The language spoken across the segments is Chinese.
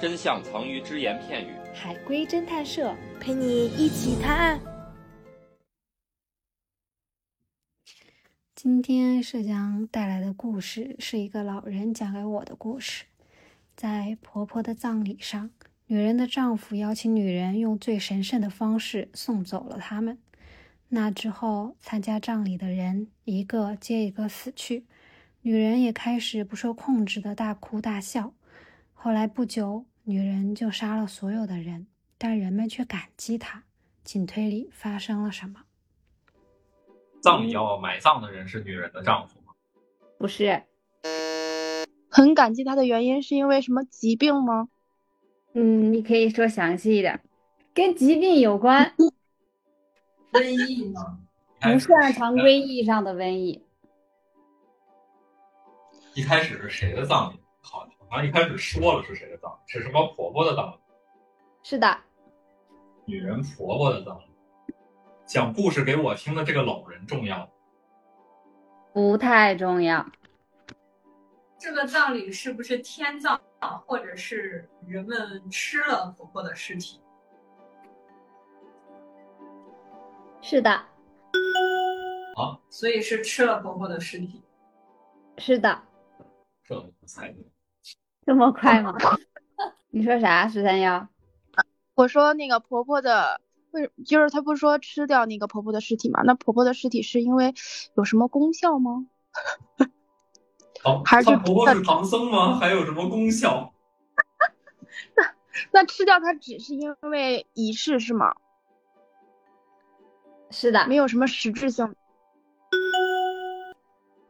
真相藏于只言片语。海龟侦探社陪你一起探案。今天社长带来的故事是一个老人讲给我的故事。在婆婆的葬礼上，女人的丈夫邀请女人用最神圣的方式送走了他们。那之后，参加葬礼的人一个接一个死去，女人也开始不受控制的大哭大笑。后来不久，女人就杀了所有的人，但人们却感激她。请推理发生了什么？葬礼要埋葬的人是女人的丈夫吗？不是。很感激她的原因是因为什么疾病吗？嗯，你可以说详细一点，跟疾病有关。瘟疫吗？不算常规意义上的瘟疫。一开始是谁的葬礼？好，好像一开始说了是谁的葬礼，是什么婆婆的葬礼？是的，女人婆婆的葬礼。讲故事给我听的这个老人重要？不太重要。这个葬礼是不是天葬，或者是人们吃了婆婆的尸体？是的。啊，所以是吃了婆婆的尸体。是的。这么猜的？这么快吗？你说啥？十三幺？我说那个婆婆的。为就是她不是说吃掉那个婆婆的尸体吗？那婆婆的尸体是因为有什么功效吗？还是婆婆是唐僧吗？还有什么功效？那那吃掉它只是因为仪式是吗？是的，没有什么实质性。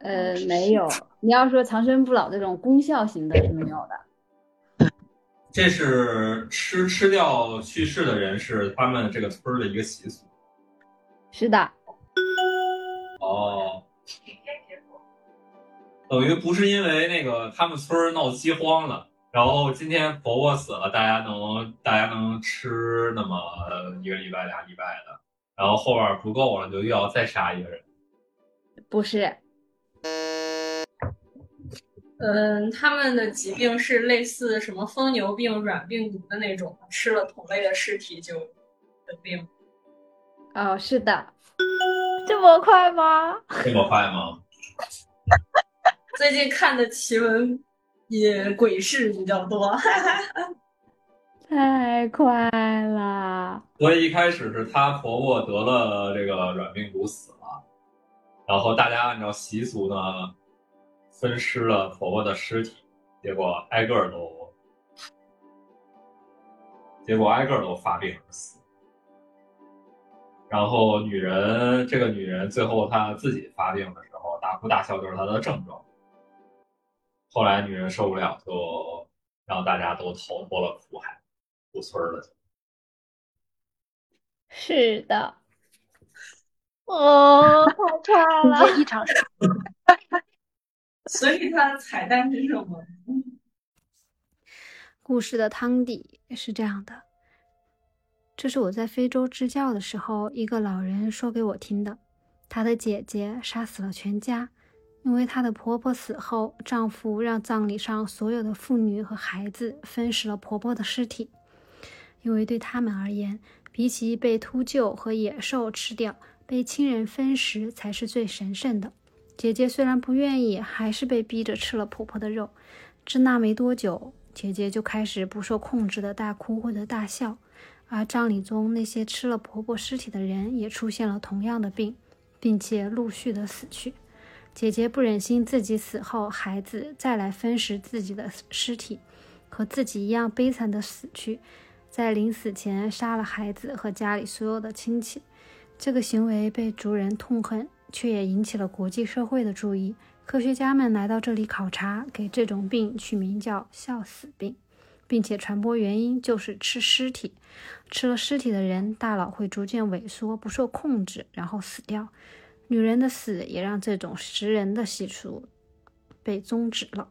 呃，没有。你要说长生不老这种功效型的是没有的。这是吃吃掉去世的人是他们这个村的一个习俗。是的。哦。等于不是因为那个他们村闹饥荒了，然后今天婆婆死了，大家能大家能吃那么一个礼拜俩礼拜的，然后后边不够了，就又要再杀一个人。不是。嗯，他们的疾病是类似什么疯牛病、软病毒的那种，吃了同类的尸体就得病。哦，是的，这么快吗？这么快吗？最近看的奇闻也鬼事比较多，太快了。所以一开始是她婆婆得了这个软病毒死了，然后大家按照习俗呢。分尸了婆婆的尸体，结果挨个都，结果挨个都发病而死。然后女人，这个女人最后她自己发病的时候，大哭大笑就是她的症状。后来女人受不了，就让大家都逃脱了苦海，出村了。是的，哦，太 快了，一场。所以它的彩蛋是什么？故事的汤底是这样的：这是我在非洲支教的时候，一个老人说给我听的。她的姐姐杀死了全家，因为她的婆婆死后，丈夫让葬礼上所有的妇女和孩子分食了婆婆的尸体，因为对他们而言，比起被秃鹫和野兽吃掉，被亲人分食才是最神圣的。姐姐虽然不愿意，还是被逼着吃了婆婆的肉。吃那没多久，姐姐就开始不受控制的大哭或者大笑，而葬礼中那些吃了婆婆尸体的人也出现了同样的病，并且陆续的死去。姐姐不忍心自己死后孩子再来分食自己的尸体，和自己一样悲惨的死去，在临死前杀了孩子和家里所有的亲戚。这个行为被族人痛恨。却也引起了国际社会的注意。科学家们来到这里考察，给这种病取名叫“笑死病”，并且传播原因就是吃尸体。吃了尸体的人，大脑会逐渐萎缩，不受控制，然后死掉。女人的死也让这种食人的习俗被终止了。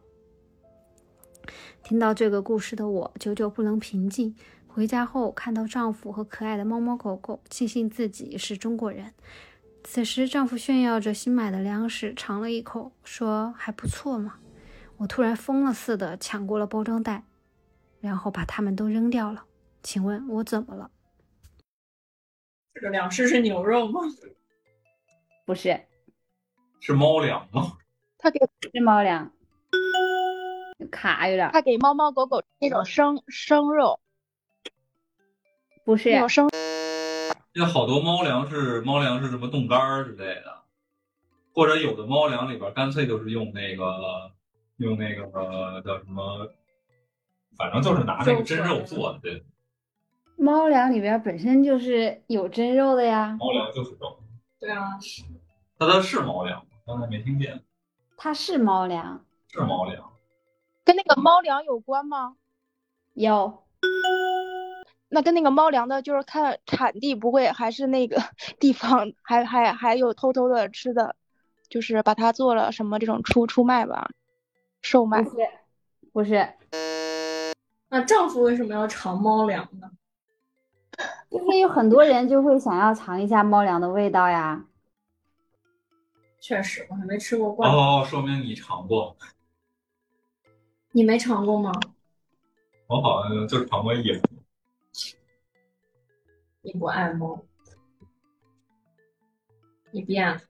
听到这个故事的我，久久不能平静。回家后看到丈夫和可爱的猫猫狗狗，庆幸自己是中国人。此时，丈夫炫耀着新买的粮食，尝了一口，说：“还不错嘛。”我突然疯了似的抢过了包装袋，然后把它们都扔掉了。请问我怎么了？这个粮食是牛肉吗？不是，是猫粮吗？他给是猫粮，卡有点儿，他给猫猫狗狗那种生生肉，不是那种生有好多猫粮是猫粮是什么冻干儿之类的，或者有的猫粮里边干脆就是用那个用那个、呃、叫什么，反正就是拿那个真肉做的。对，猫粮里边本身就是有真肉的呀，猫粮就是肉。对啊，那它是猫粮吗？刚才没听见。它是猫粮，是猫粮。跟那个猫粮有关吗？有那跟那个猫粮的，就是看产地，不会还是那个 地方还还还有偷偷的吃的，就是把它做了什么这种出出卖吧，售卖不。是不是，那丈夫为什么要尝猫粮呢？因为有很多人就会想要尝一下猫粮的味道呀。确实，我还没吃过罐头。哦，说明你尝过，你没尝过吗？我好像就尝过一回。你不爱猫，你变了。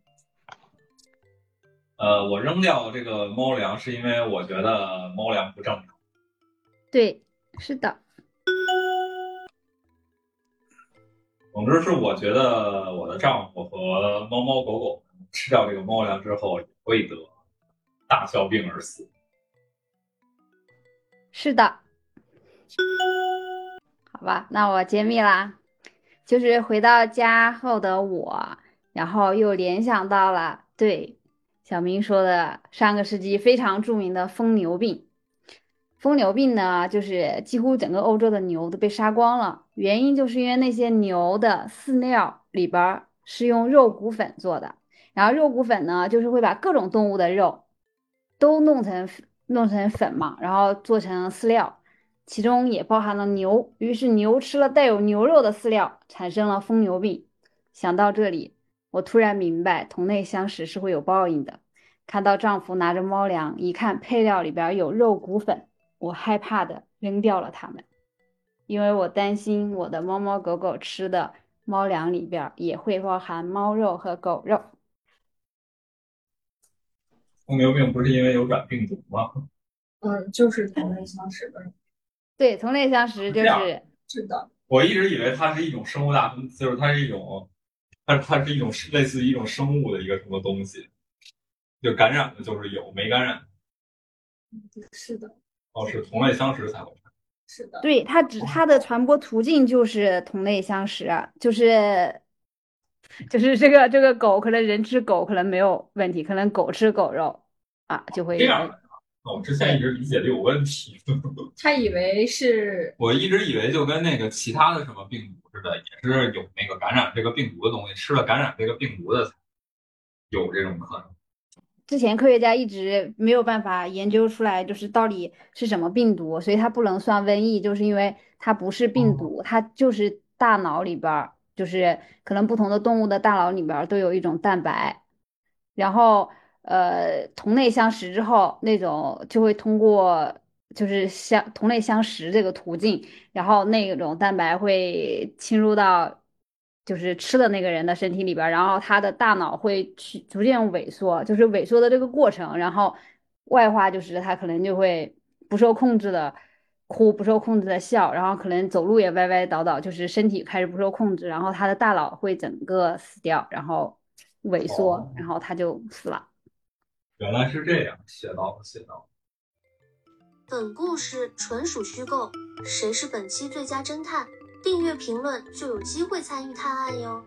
呃，我扔掉这个猫粮是因为我觉得猫粮不正常。对，是的，总之是我觉得我的丈夫和猫猫狗狗吃掉这个猫粮之后也会得大小病而死。是的，好吧，那我揭秘啦，就是回到家后的我，然后又联想到了对小明说的上个世纪非常著名的疯牛病。疯牛病呢，就是几乎整个欧洲的牛都被杀光了，原因就是因为那些牛的饲料里边是用肉骨粉做的，然后肉骨粉呢，就是会把各种动物的肉都弄成弄成粉嘛，然后做成饲料，其中也包含了牛。于是牛吃了带有牛肉的饲料，产生了疯牛病。想到这里，我突然明白同类相食是会有报应的。看到丈夫拿着猫粮，一看配料里边有肉骨粉，我害怕的扔掉了它们，因为我担心我的猫猫狗狗吃的猫粮里边也会包含猫肉和狗肉。疯牛病不是因为有软病毒吗？嗯，就是同类相食的。对，同类相食就这样是是的，我一直以为它是一种生物大分，就是它是一种，它它是一种类似于一种生物的一个什么东西，就感染的就是有，没感染是的，哦是同类相食才会产生。是的。对它只它的传播途径就是同类相食啊，就是就是这个这个狗可能人吃狗可能没有问题，可能狗吃狗肉啊就会这样？那我之前一直理解的有问题，他以为是 我一直以为就跟那个其他的什么病毒似的，也是有那个感染这个病毒的东西，吃了感染这个病毒的才有这种可能。之前科学家一直没有办法研究出来，就是到底是什么病毒，所以它不能算瘟疫，就是因为它不是病毒，它就是大脑里边儿，就是可能不同的动物的大脑里边儿都有一种蛋白，然后呃同类相食之后，那种就会通过就是相同类相食这个途径，然后那种蛋白会侵入到。就是吃的那个人的身体里边，然后他的大脑会去逐渐萎缩，就是萎缩的这个过程，然后外化就是他可能就会不受控制的哭，不受控制的笑，然后可能走路也歪歪倒倒，就是身体开始不受控制，然后他的大脑会整个死掉，然后萎缩哦，然后他就死了。原来是这样，写到了，写到了。本故事纯属虚构，谁是本期最佳侦探？订阅评论就有机会参与探案哟。